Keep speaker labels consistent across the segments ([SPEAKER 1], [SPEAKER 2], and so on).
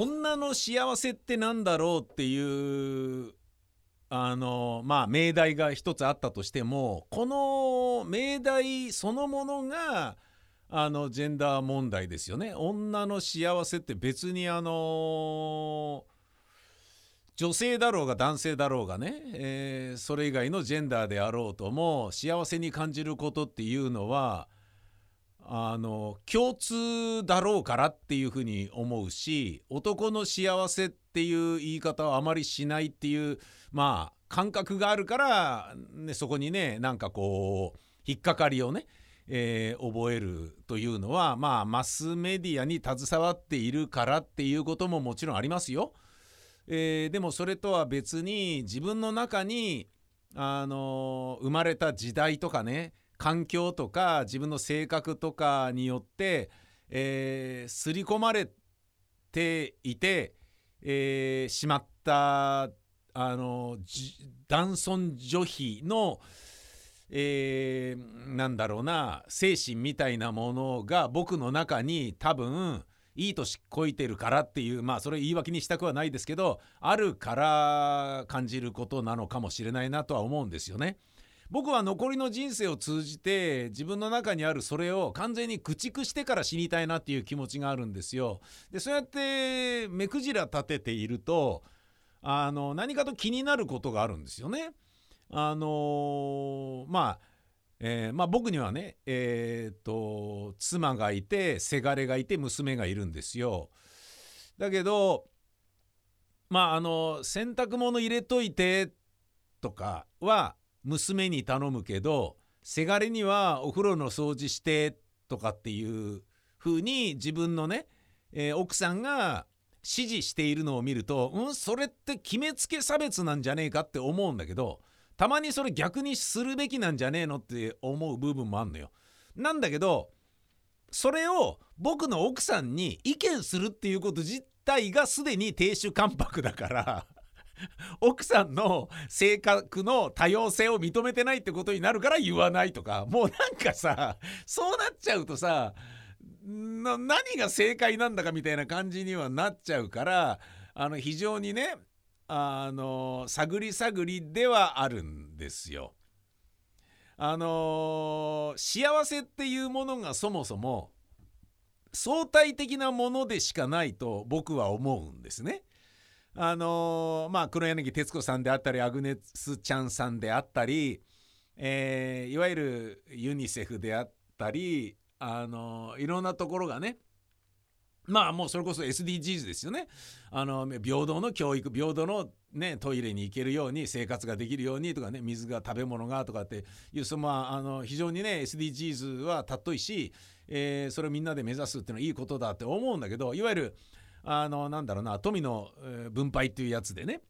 [SPEAKER 1] 女の幸せってなんだろうっていうあのまあ命題が一つあったとしてもこの命題そのものがあのジェンダー問題ですよね。女の幸せって別にあの女性だろうが男性だろうがね、えー、それ以外のジェンダーであろうとも幸せに感じることっていうのはあの共通だろうからっていうふうに思うし男の幸せっていう言い方はあまりしないっていうまあ感覚があるから、ね、そこにねなんかこう引っかかりをね、えー、覚えるというのはまあマスメディアに携わっているからっていうことももちろんありますよ。えー、でもそれとは別に自分の中にあの生まれた時代とかね環境とか自分の性格とかによって、えー、刷り込まれていて、えー、しまったあの男尊女卑の、えー、なんだろうな精神みたいなものが僕の中に多分いい年こいてるからっていうまあそれ言い訳にしたくはないですけどあるから感じることなのかもしれないなとは思うんですよね。僕は残りの人生を通じて自分の中にあるそれを完全に駆逐してから死にたいなっていう気持ちがあるんですよ。でそうやって目くじら立てているとあの何かと気になることがあるんですよね。あのまあえー、まあ、僕にはね、えーと、妻がいてせがれがいて娘がいるんですよ。だけどまああの洗濯物入れといてとかは娘に頼むけどせがれにはお風呂の掃除してとかっていう風に自分のね、えー、奥さんが指示しているのを見るとうんそれって決めつけ差別なんじゃねえかって思うんだけどたまにそれ逆にするべきなんじゃねえのって思う部分もあんのよ。なんだけどそれを僕の奥さんに意見するっていうこと自体がすでに亭主関白だから 奥さんの性格の多様性を認めてないってことになるから言わないとかもうなんかさそうなっちゃうとさ何が正解なんだかみたいな感じにはなっちゃうからあの非常にねあの探り探りではあるんですよ。あの幸せっていうものがそもそも相対的なものでしかないと僕は思うんですね。あのまあ黒柳徹子さんであったりアグネス・ちゃんさんであったり、えー、いわゆるユニセフであったり、あのいろんなところがねまあもうそれこそ SDGs ですよね。あの平等の教育平等の、ね、トイレに行けるように生活ができるようにとかね水が食べ物がとかっていう、まあ、あの非常にね SDGs は尊いし、えー、それをみんなで目指すっていうのはいいことだって思うんだけどいわゆるあのなんだろうな富の分配っていうやつでね。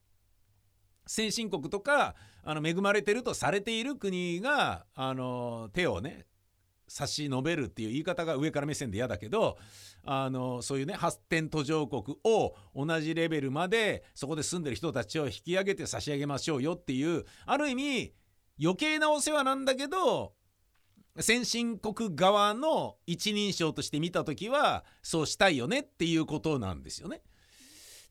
[SPEAKER 1] 先進国とかあの恵まれてるとされている国があの手をね差し伸べるっていう言い方が上から目線で嫌だけどあのそういうね発展途上国を同じレベルまでそこで住んでる人たちを引き上げて差し上げましょうよっていうある意味余計なお世話なんだけど先進国側の一人称として見た時はそうしたいよねっていうことなんですよね。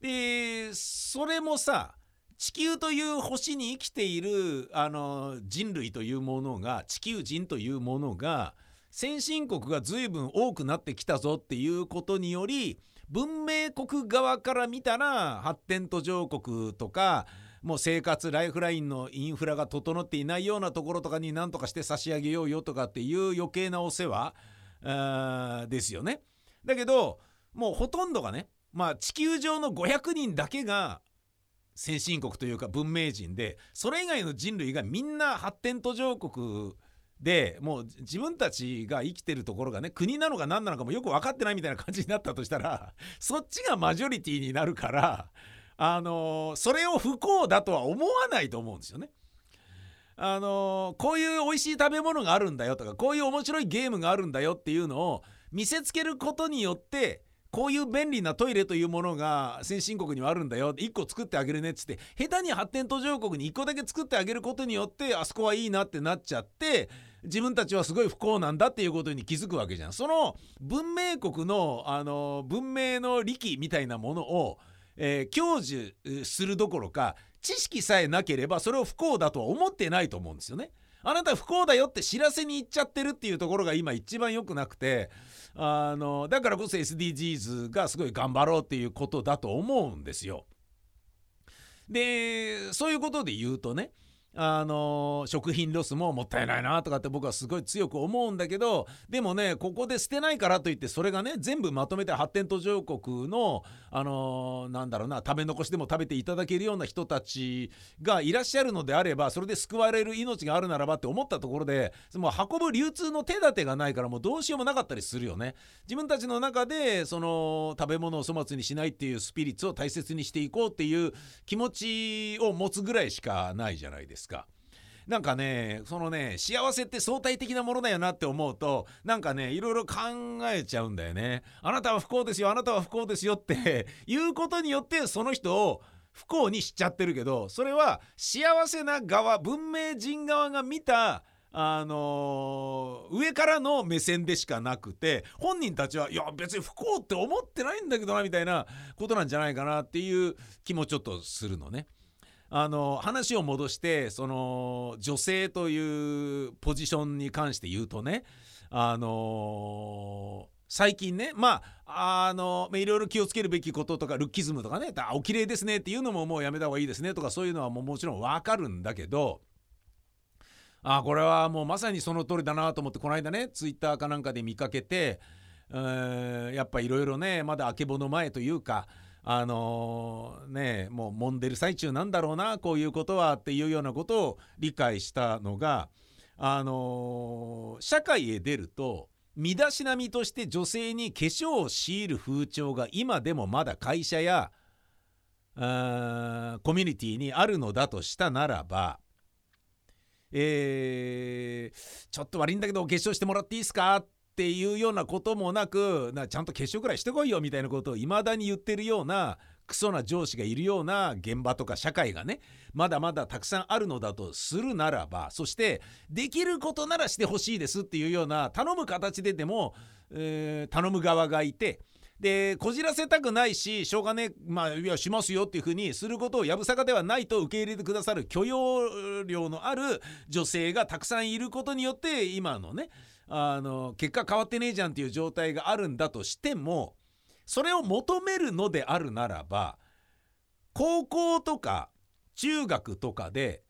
[SPEAKER 1] でそれもさ地球という星に生きているあの人類というものが地球人というものが先進国が随分多くなってきたぞっていうことにより文明国側から見たら発展途上国とかもう生活ライフラインのインフラが整っていないようなところとかに何とかして差し上げようよとかっていう余計なお世話ですよね。だけどもうほとんどがねまあ地球上の500人だけが先進国というか文明人でそれ以外の人類がみんな発展途上国でもう自分たちが生きてるところがね国なのか何なのかもよく分かってないみたいな感じになったとしたらそっちがマジョリティになるからあのそれを不幸だとは思わないと思うんですよね。あのこういう美味しい食べ物があるんだよとかこういう面白いゲームがあるんだよっていうのを見せつけることによってこういう便利なトイレというものが先進国にはあるんだよ1個作ってあげるねっつって下手に発展途上国に1個だけ作ってあげることによってあそこはいいなってなっちゃって自分たちはすごい不幸なんだっていうことに気づくわけじゃん。その文明国のあの文明の利器みたいなものを、えー、享受するどころか知識さえなければそれを不幸だとは思ってないと思うんですよね。あなた不幸だよって知らせに行っちゃってるっていうところが今一番良くなくてあのだからこそ SDGs がすごい頑張ろうっていうことだと思うんですよ。でそういうことで言うとねあの食品ロスももったいないなとかって僕はすごい強く思うんだけどでもねここで捨てないからといってそれがね全部まとめて発展途上国のあのなんだろうな食べ残しでも食べていただけるような人たちがいらっしゃるのであればそれで救われる命があるならばって思ったところでもう運ぶ流通の手立てがないからもうどうしようもなかったりするよね。自分たちの中でその食べ物を粗末にしないっていうスピリッツを大切にしていこうっていう気持ちを持つぐらいしかないじゃないですか。ですか。なんかねそのね幸せって相対的なものだよなって思うとなんかねいろいろ考えちゃうんだよね。あなたは不幸ですよあなたは不幸ですよって 言うことによってその人を不幸にしちゃってるけどそれは幸せな側文明人側が見たあのー、上からの目線でしかなくて本人たちはいや別に不幸って思ってないんだけどなみたいなことなんじゃないかなっていう気もちょっとするのね。あの話を戻してその女性というポジションに関して言うとねあの最近ねまああのいろいろ気をつけるべきこととかルッキズムとかねお綺麗ですねっていうのももうやめた方がいいですねとかそういうのはもうもちろんわかるんだけどあこれはもうまさにその通りだなと思ってこの間ねツイッターかなんかで見かけて、え、やっぱいろいろねまだあけぼの前というかあのー、ねもう揉んでる最中なんだろうなこういうことはっていうようなことを理解したのがあのー、社会へ出ると身だしなみとして女性に化粧を強いる風潮が今でもまだ会社やあコミュニティにあるのだとしたならば、えー、ちょっと悪いんだけど化粧してもらっていいですか？っっていうようなこともなくなちゃんと決勝くらいしてこいよみたいなことを未だに言ってるようなクソな上司がいるような現場とか社会がねまだまだたくさんあるのだとするならばそしてできることならしてほしいですっていうような頼む形ででも、えー、頼む側がいてでこじらせたくないししょうがねまあいやしますよっていうふうにすることをやぶさかではないと受け入れてくださる許容量のある女性がたくさんいることによって今のねあの結果変わってねえじゃんっていう状態があるんだとしてもそれを求めるのであるならば高校とか中学とかで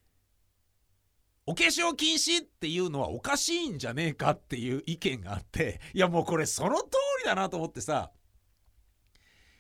[SPEAKER 1] お化粧禁止っていうのはおかしいんじゃねえかっていう意見があっていやもうこれその通りだなと思ってさ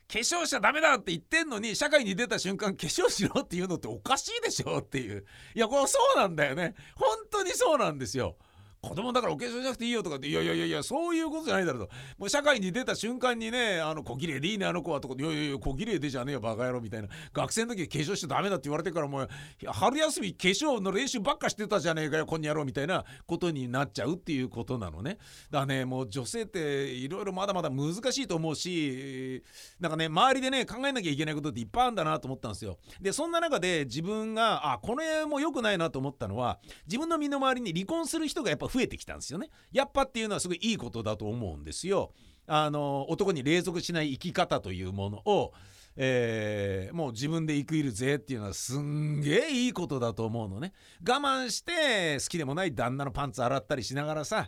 [SPEAKER 1] 化粧しちゃダメだって言ってんのに社会に出た瞬間化粧しろっていうのっておかしいでしょっていう。いやこれそうなんだよね。本当にそうなんですよ。子供だからお化粧しなくていいよとかっていやいやいやいやそういうことじゃないだろうと。もう社会に出た瞬間にねあの小綺麗でいいねあの子はとかいやいやいや小綺麗でじゃねえよバカ野郎みたいな。学生の時化粧しちゃダメだって言われてからもう春休み化粧の練習ばっかしてたじゃねえかよこんにゃろうみたいなことになっちゃうっていうことなのね。だからねもう女性っていろいろまだまだ難しいと思うしなんかね周りでね考えなきゃいけないことっていっぱいあるんだなと思ったんですよ。でそんな中で自分があこれも良くないなと思ったのは自分の身の回りに離婚する人がやっぱ増えてきたんですよねやっぱっていうのはすごいいいことだと思うんですよ。あの男に隷属しない生き方というものを、えー、もう自分で生きるぜっていうのはすんげえいいことだと思うのね我慢して好きでもない旦那のパンツ洗ったりしながらさ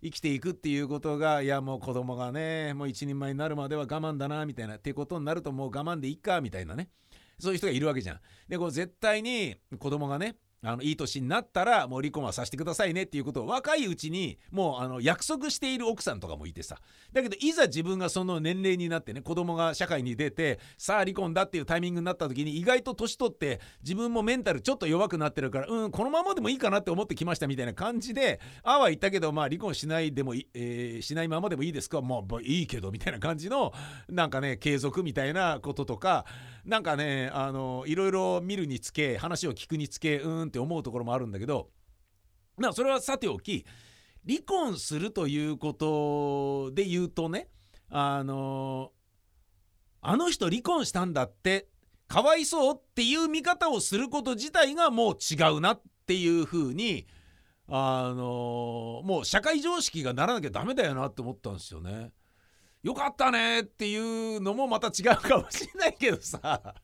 [SPEAKER 1] 生きていくっていうことがいやもう子供がねもう一人前になるまでは我慢だなみたいなってことになるともう我慢でいいかみたいなねそういう人がいるわけじゃん。でこう絶対に子供がねあのいい年になったらもう離婚はさせてくださいねっていうことを若いうちにもうあの約束している奥さんとかもいてさ。だけどいざ自分がその年齢になってね子供が社会に出てさあ離婚だっていうタイミングになった時に意外と年取って自分もメンタルちょっと弱くなってるからうんこのままでもいいかなって思ってきましたみたいな感じでああは言ったけどまあ離婚しないでもい、えー、しないままでもいいですか？まあいいけどみたいな感じのなんかね継続みたいなこととかなんかねあのいろいろ見るにつけ話を聞くにつけうんって思うところもあるんだけどまあそれはさておき離婚するということで言うとねあのあの人離婚したんだってかわいそうっていう見方をすること自体がもう違うなっていうふうにあのもう社会常識がならなきゃダメだよなって思ったんですよね。よかったねっていうのもまた違うかもしれないけどさ。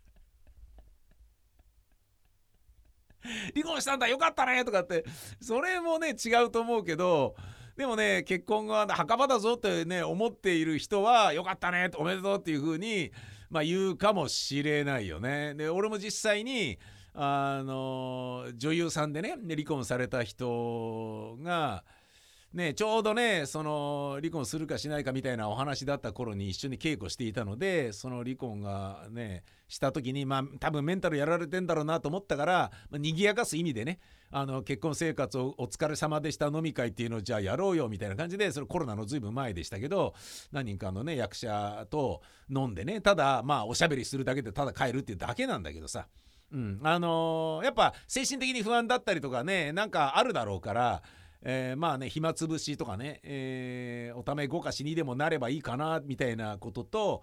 [SPEAKER 1] 離婚したんだよかったねとかって。それもね違うと思うけど。でもね結婚が墓場だぞってね思っている人はよかったねおめでとうっていう風にまあ言うかもしれないよね。で俺も実際にあの女優さんでね離婚された人がね、ちょうどねその離婚するかしないかみたいなお話だった頃に一緒に稽古していたのでその離婚がねした時にまあ多分メンタルやられてんだろうなと思ったから、まあ、賑やかす意味でねあの結婚生活をお疲れ様でした飲み会っていうのをじゃあやろうよみたいな感じでそれコロナのずいぶん前でしたけど何人かのね役者と飲んでねただまあおしゃべりするだけでただ帰るっていうだけなんだけどさ。うん、あのー、やっぱ精神的に不安だったりとかねなんかあるだろうからえー、まあね暇つぶしとかね、えー、おためごかしにでもなればいいかなみたいなことと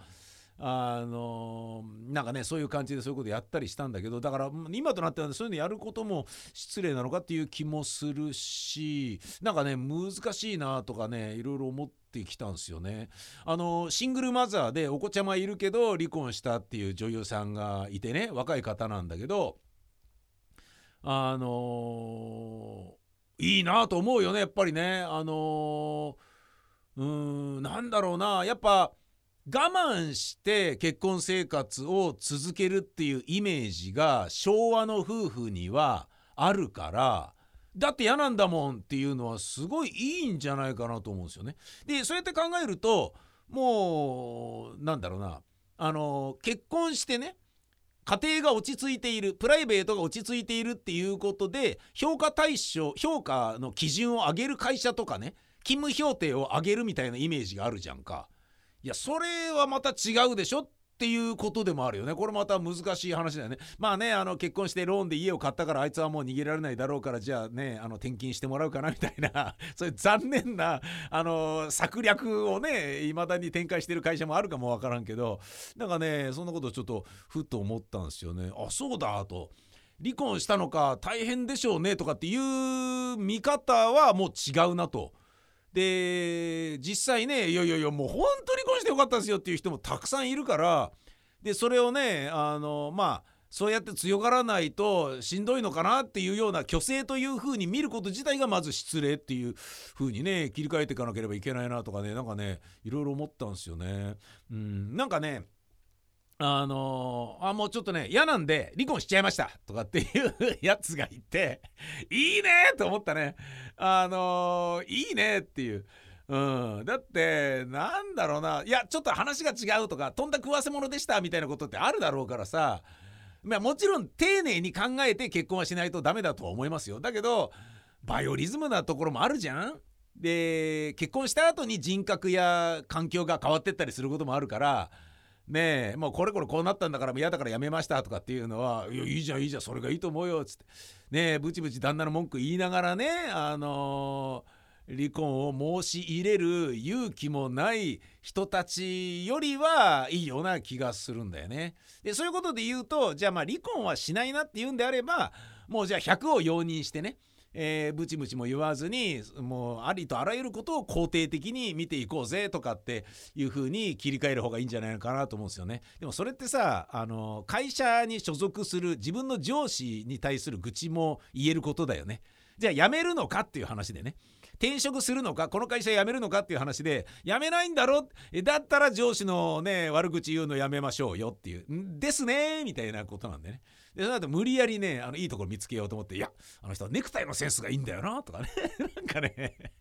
[SPEAKER 1] あの、なんかねそういう感じでそういうことやったりしたんだけどだから今となってはそういうのやることも失礼なのかっていう気もするしなんかね難しいなとかねいろいろ思ってきたんですよね。あのシングルマザーでお子ちゃまいるけど離婚したっていう女優さんがいてね若い方なんだけどあのいいなと思うよねやっぱりね。あのうんなんだろうな。やっぱ我慢して結婚生活を続けるっていうイメージが昭和の夫婦にはあるからだって嫌なんだもんっていうのはすごいいいんじゃないかなと思うんですよね。でそうやって考えるともうなんだろうな。あの結婚してね家庭が落ち着いているプライベートが落ち着いているっていうことで評価対象評価の基準を上げる会社とかね勤務評定を上げるみたいなイメージがあるじゃんか。いやそれはまた違うでしょっていうことでもあるよねこれまた難しい話だよねまあねあの結婚してローンで家を買ったからあいつはもう逃げられないだろうからじゃあねあの転勤してもらうかなみたいな そういう残念なあの策略をねいまだに展開してる会社もあるかもわからんけどなんかねそんなことちょっとふと思ったんですよねあそうだと。離婚したのか大変でしょうねとかっていう見方はもう違うなと。で実際ねいやいやいやもう本当にこうしてよかったですよっていう人もたくさんいるからでそれをねあのまあそうやって強がらないとしんどいのかなっていうような虚勢というふうに見ること自体がまず失礼っていうふうにね切り替えていかなければいけないなとかねなんかねいろいろ思ったんですよね。うん、なんかねあのー、あもうちょっとね嫌なんで離婚しちゃいましたとかっていうやつがいて いいねと思ったね。あのー、いいねっていう。うん、だってなんだろうな。いやちょっと話が違うとかとんだ食わせ者でしたみたいなことってあるだろうからさ。まもちろん丁寧に考えて結婚はしないとダメだとは思いますよ。だけどバイオリズムなところもあるじゃん。で結婚した後に人格や環境が変わってったりすることもあるからねえもうこれこれこうなったんだから嫌だからやめましたとかっていうのはいやいいじゃんいいじゃんそれがいいと思うよっつってねえブチブチ旦那の文句言いながらねあのー、離婚を申し入れる勇気もない人たちよりはいいような気がするんだよね。でそういうことで言うとじゃあまあ離婚はしないなっていうんであればもうじゃあ100を容認してねえー、ブチブチも言わずにもうありとあらゆることを肯定的に見ていこうぜとかっていう風に切り替える方がいいんじゃないのかなと思うんですよね。でもそれってさあの会社に所属する自分の上司に対する愚痴も言えることだよね。じゃあ辞めるのかっていう話でね。転職するのかこの会社辞めるのかっていう話で辞めないんだろ？だったら上司のね悪口言うのやめましょうよっていうですねみたいなことなんでねでその後無理やりねあのいいところ見つけようと思っていやあの人はネクタイのセンスがいいんだよなとかね。なんかね。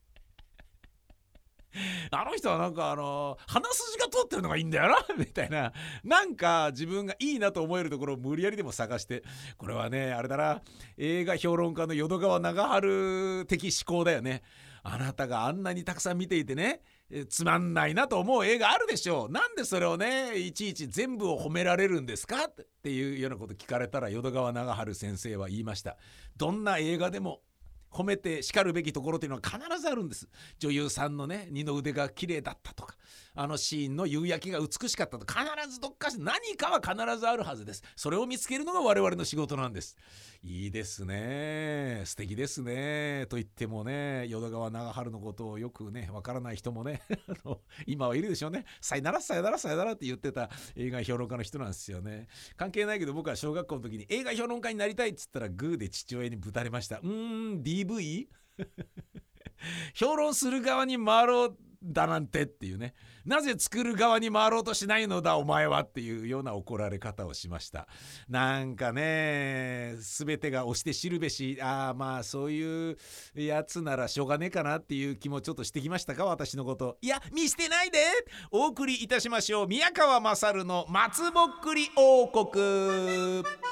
[SPEAKER 1] あの人はなんかあの鼻筋が通ってるのがいいんだよな みたいな。なんか自分がいいなと思えるところを無理やりでも探してこれはねあれだな映画評論家の淀川長春的思考だよね。あなたがあんなにたくさん見ていてねつまんないなと思う映画あるでしょう。なんでそれをねいちいち全部を褒められるんですか？っていうようなこと聞かれたら淀川長春先生は言いました。どんな映画でも褒めて叱るべきところというのは必ずあるんです。女優さんのね二の腕が綺麗だったとかあのシーンの夕焼けが美しかったとか必ずどっかし何かは必ずあるはずです。それを見つけるのが我々の仕事なんです。いいですね。素敵ですね。と言ってもね淀川長春のことをよくねわからない人もね 今はいるでしょうね。さよならさよならさよならって言ってた映画評論家の人なんですよね。関係ないけど僕は小学校の時に映画評論家になりたいっつったらグーで父親にぶたれました。うーん v 評論する側に回ろうだなんてっていうね。なぜ作る側に回ろうとしないのだお前はっていうような怒られ方をしました。なんかね全てが押して知るべしああまあそういうやつならしょうがねえかなっていう気もちょっとしてきましたか私のこと。いや見捨てないで。お送りいたしましょう。宮川勝の松ぼっくり王国。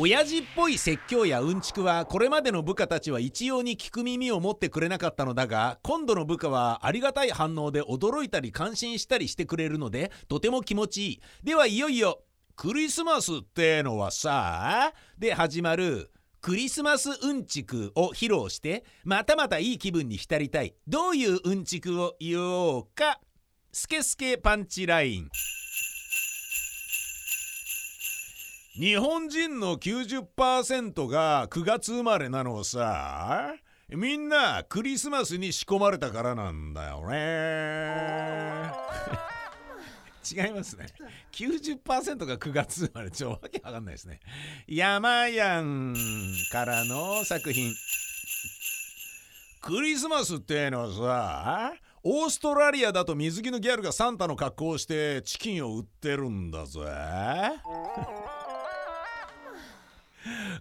[SPEAKER 1] 親父っぽい説教やうんちくはこれまでの部下たちは一様に聞く耳を持ってくれなかったのだが今度の部下はありがたい反応で驚いたり感心したりしてくれるのでとても気持ちいい。ではいよいよクリスマスってのはさで始まるクリスマスうんちくを披露してまたまたいい気分に浸りたい。どういううんちくを言おうか。スケスケパンチライン。日本人の90%が9月生まれなのさ。みんなクリスマスに仕込まれたからなんだよね。違いますね。90%が9月生まれちょわけわかんないですね。山やんからの作品。クリスマスってのはさオーストラリアだと水着のギャルがサンタの格好をしてチキンを売ってるんだぜ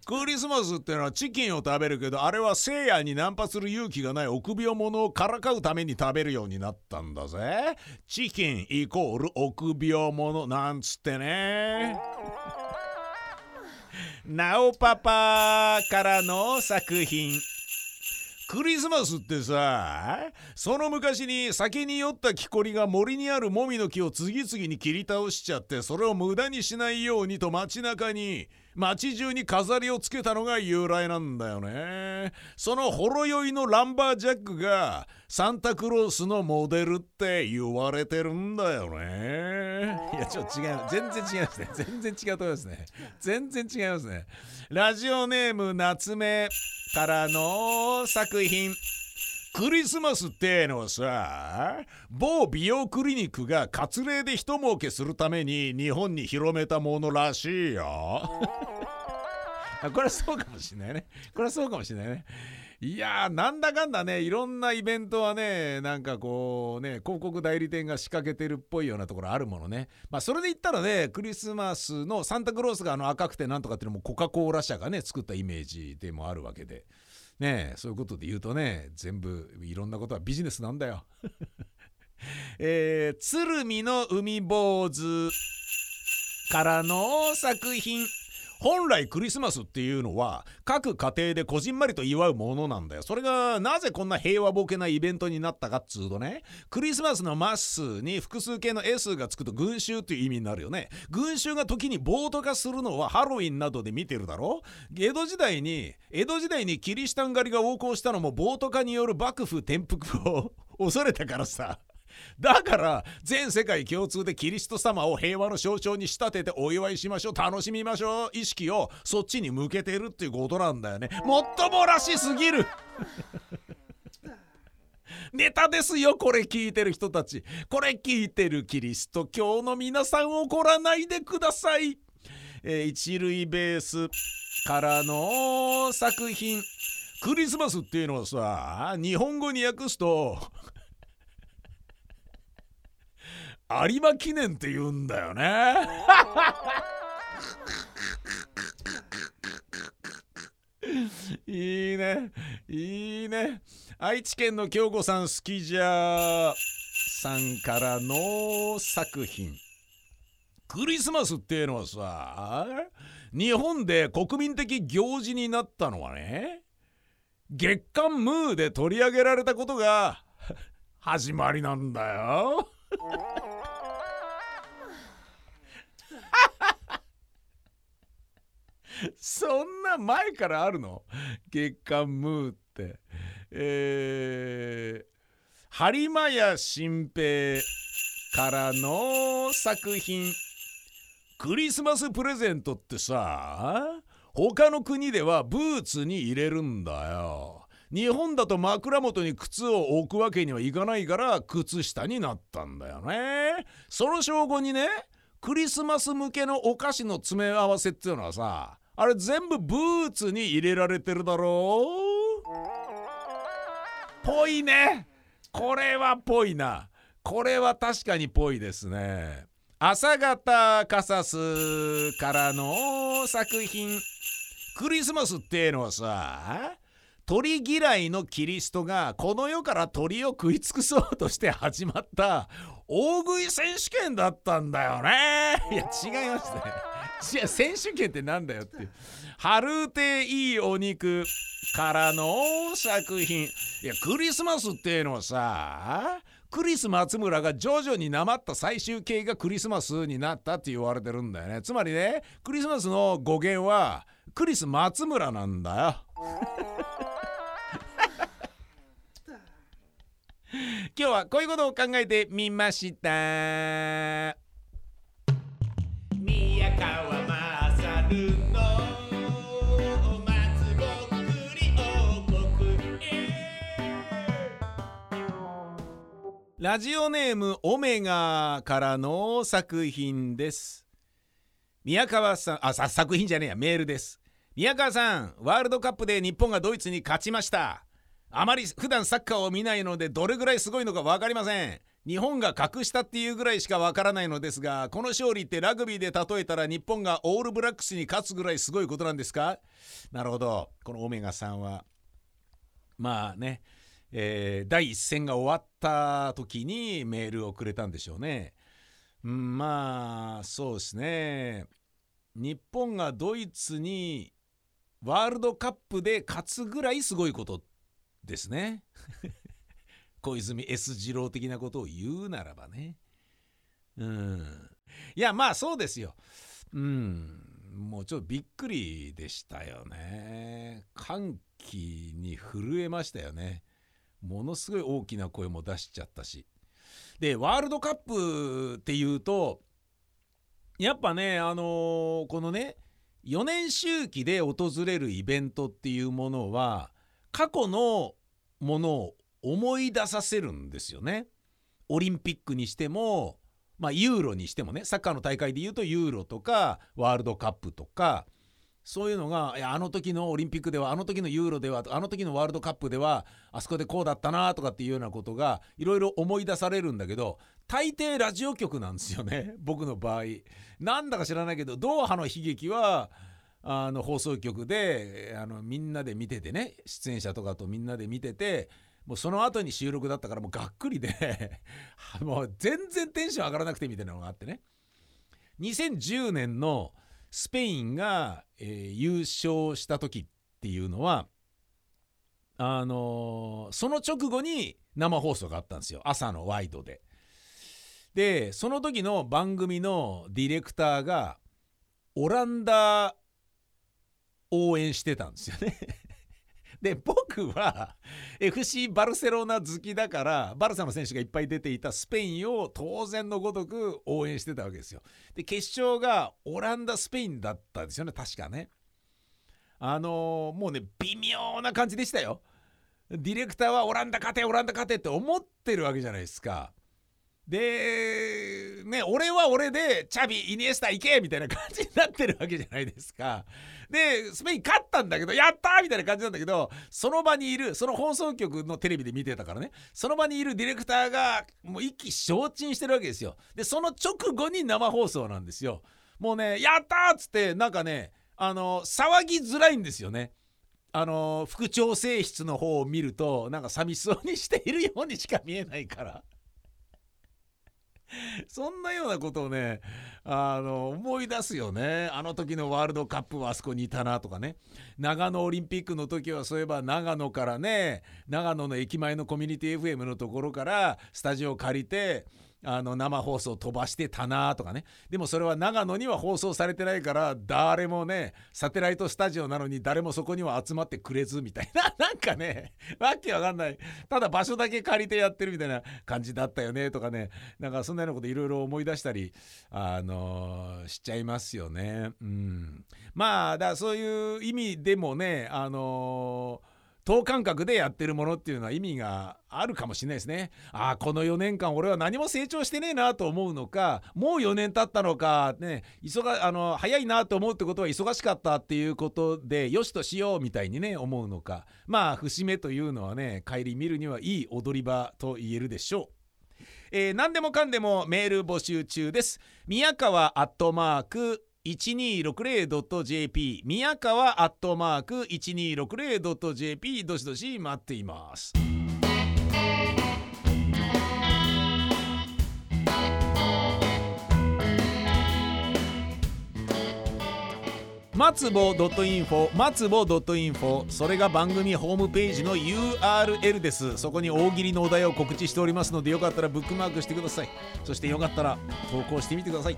[SPEAKER 1] クリスマスってのはチキンを食べるけどあれは聖夜にナンパする勇気がない臆病者をからかうために食べるようになったんだぜ。チキンイコール臆病者なんつってね。なおパパからの作品。クリスマスってさその昔に酒に酔った木こりが森にあるもみの木を次々に切り倒しちゃってそれを無駄にしないようにと街中に街中に飾りをつけたのが由来なんだよね。そのほろ酔いのランバージャックがサンタクロースのモデルって言われてるんだよね。いやちょっと違う。全然違いますね。全然違うと思いますね。全然違いますね。ラジオネーム夏目からの作品。クリスマスってのはさ某美容クリニックが割礼で一儲けするために日本に広めたものらしいよ。これはそうかもしれないね。これはそうかもしれないね。いやーなんだかんだねいろんなイベントはねなんかこうね広告代理店が仕掛けてるっぽいようなところあるものね。まあそれで言ったらねクリスマスのサンタクロースがあの赤くてなんとかっていうのもコカ・コーラ社がね作ったイメージでもあるわけで。ねそういうことで言うとね全部いろんなことはビジネスなんだよ。えー、鶴見の海坊主からの作品。本来クリスマスっていうのは各家庭でこじんまりと祝うものなんだよ。それがなぜこんな平和ボケなイベントになったかっつうとねクリスマスのマスに複数形の S がつくと群衆っていう意味になるよね。群衆が時に暴徒化するのはハロウィンなどで見てるだろ。江戸時代に江戸時代にキリシタン狩りが横行したのも暴徒化による幕府転覆を 恐れたからさ。だから全世界共通でキリスト様を平和の象徴に仕立ててお祝いしましょう。楽しみましょう。意識をそっちに向けてるっていうことなんだよね。もっともらしすぎる。ネタですよこれ聞いてる人たち。これ聞いてるキリスト。教の皆さん怒らないでください、えー、一塁ベースからの作品。クリスマスっていうのはさ日本語に訳すと有馬記念って言うんだよね。いいね。いいね。愛知県の京子さん好きじゃさんからの作品。クリスマスっていうのはさ日本で国民的行事になったのはね月刊ムーで取り上げられたことが始まりなんだよ。そんな前からあるの？月刊ムーって。えー、播磨屋新平からの作品クリスマスプレゼントってさ他の国ではブーツに入れるんだよ。日本だと枕元に靴を置くわけにはいかないから靴下になったんだよね。その証拠にねクリスマス向けのお菓子の詰め合わせっていうのはさあれ全部ブーツに入れられてるだろう？ぽいね。これはぽいな。これは確かにぽいですね。朝方カサスからの作品。クリスマスっていうのはさ鳥嫌いのキリストがこの世から鳥を食い尽くそうとして始まった大食い選手権だったんだよね。いや違いますね選手権ってなんだよっていう。春ていいお肉からの作品。いやクリスマスっていうのはさクリス松村が徐々になまった最終形がクリスマスになったって言われてるんだよね。つまりねクリスマスの語源はクリス松村なんだよ。今日はこういうことを考えてみましたラジオネームオメガからの作品です。宮川さんあ作品じゃねえやメールです。宮川さんワールドカップで日本がドイツに勝ちました。あまり普段サッカーを見ないのでどれぐらいすごいのか分かりません。日本が格下っていうぐらいしかわからないのですがこの勝利ってラグビーで例えたら日本がオールブラックスに勝つぐらいすごいことなんですか？なるほど。このオメガさんはまあね、えー、第一戦が終わった時にメールをくれたんでしょうね。うん、まあそうですね日本がドイツにワールドカップで勝つぐらいすごいことですね。小泉 S 次郎的なことを言うならばね。うん。いや、まあそうですよ。うん。もうちょっとびっくりでしたよね。歓喜に震えましたよね。ものすごい大きな声も出しちゃったし。で、ワールドカップっていうと、やっぱね、あのー、このね、4年周期で訪れるイベントっていうものは、過去のものを思い出させるんですよね。オリンピックにしても、まあ、ユーロにしてもねサッカーの大会でいうとユーロとかワールドカップとかそういうのがいやあの時のオリンピックではあの時のユーロではあの時のワールドカップではあそこでこうだったなとかっていうようなことがいろいろ思い出されるんだけど大抵ラジオ局なんですよね 僕の場合。なんだか知らないけどドーハの悲劇はあの放送局であのみんなで見ててね出演者とかとみんなで見ててもうその後に収録だったからもうがっくりで もう全然テンション上がらなくてみたいなのがあってね2010年のスペインが、えー、優勝した時っていうのはあのー、その直後に生放送があったんですよ朝のワイドで。でその時の番組のディレクターがオランダ応援してたんですよねで僕は FC バルセロナ好きだからバルサの選手がいっぱい出ていたスペインを当然のごとく応援してたわけですよ。で決勝がオランダスペインだったんですよね確かね。あのー、もうね微妙な感じでしたよ。ディレクターはオランダ勝てオランダ勝てって思ってるわけじゃないですか。で、ね、俺は俺で、チャビ、イニエスタ行けみたいな感じになってるわけじゃないですか。で、スペイン勝ったんだけど、やったーみたいな感じなんだけど、その場にいる、その放送局のテレビで見てたからね、その場にいるディレクターが、もう意気消沈してるわけですよ。で、その直後に生放送なんですよ。もうね、やったっつって、なんかね、あの、騒ぎづらいんですよね。あの副調整室の方を見るとなんか寂しそうにしているようにしか見えないから そんなようなことをねあの思い出すよね。あの時のワールドカップはあそこにいたなとかね。長野オリンピックの時はそういえば長野からね長野の駅前のコミュニティ FM のところからスタジオを借りてあの生放送飛ばしてたなとかね。でもそれは長野には放送されてないから誰もねサテライトスタジオなのに誰もそこには集まってくれずみたいな。なんかねわけわかんない。ただ場所だけ借りてやってるみたいな感じだったよねとかね。なんかそんなようなこといろいろ思い出したりあのー、しちゃいますよね。うん、まあだそういう意味でもねあのー等間隔でやってるものっていうのは意味があるかもしれないですね。ああこの4年間俺は何も成長してねえなと思うのかもう4年経ったのかね忙あの早いなと思うってことは忙しかったっていうことでよしとしようみたいにね思うのかまあ節目というのはね帰り見るにはいい踊り場と言えるでしょう。えー、何でもかんでもメール募集中です。宮川アットマーク 1260.jp 宮川アットマーク 1260.jp どしどし待っています。松ぼ .info 松ぼ .info それが番組ホームページの URL です。そこに大喜利のお題を告知しておりますのでよかったらブックマークしてください。そしてよかったら投稿してみてください。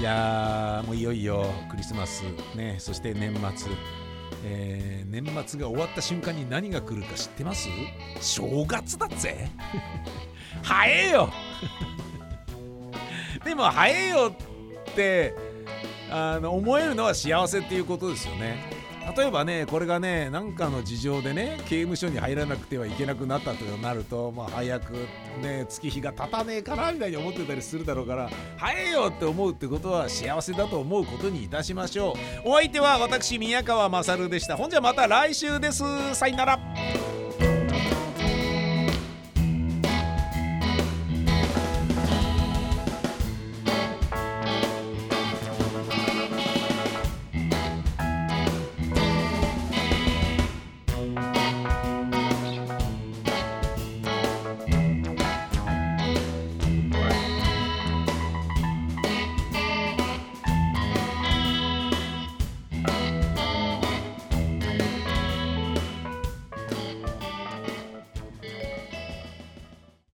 [SPEAKER 1] いやもういよいよクリスマスね。そして年末。えー、年末が終わった瞬間に何が来るか知ってます？正月だぜ。早えよ。でも早えよってあの思えるのは幸せっていうことですよね。例えばねこれがね何かの事情でね刑務所に入らなくてはいけなくなったとなると、まあ、早くね月日が経たねえかなみたいに思ってたりするだろうから早えよって思うってことは幸せだと思うことにいたしましょう。お相手は私宮川勝でした。ほんじゃまた来週です。さよなら。